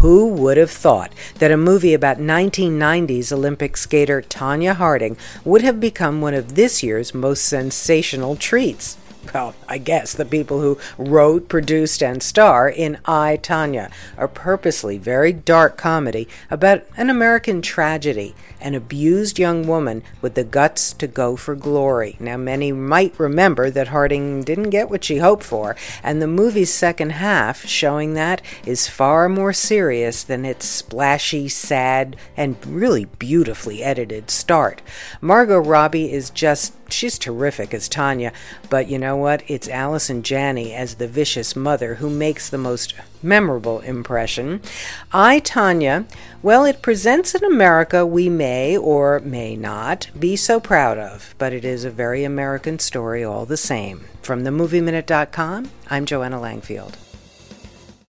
Who would have thought that a movie about 1990s Olympic skater Tonya Harding would have become one of this year's most sensational treats? Well, I guess the people who wrote, produced, and star in I, Tonya, a purposely very dark comedy about an American tragedy, an abused young woman with the guts to go for glory. Now, many might remember that Harding didn't get what she hoped for, and the movie's second half, showing that, is far more serious than its splashy, sad, and really beautifully edited start. Margot Robbie is just she's terrific as Tonya, but you know what? It's Allison Janney as the vicious mother who makes the most memorable impression. I, Tonya, well, it presents an America we may or may not be so proud of, but it is a very American story all the same. From themovieminute.com, I'm Joanna Langfield.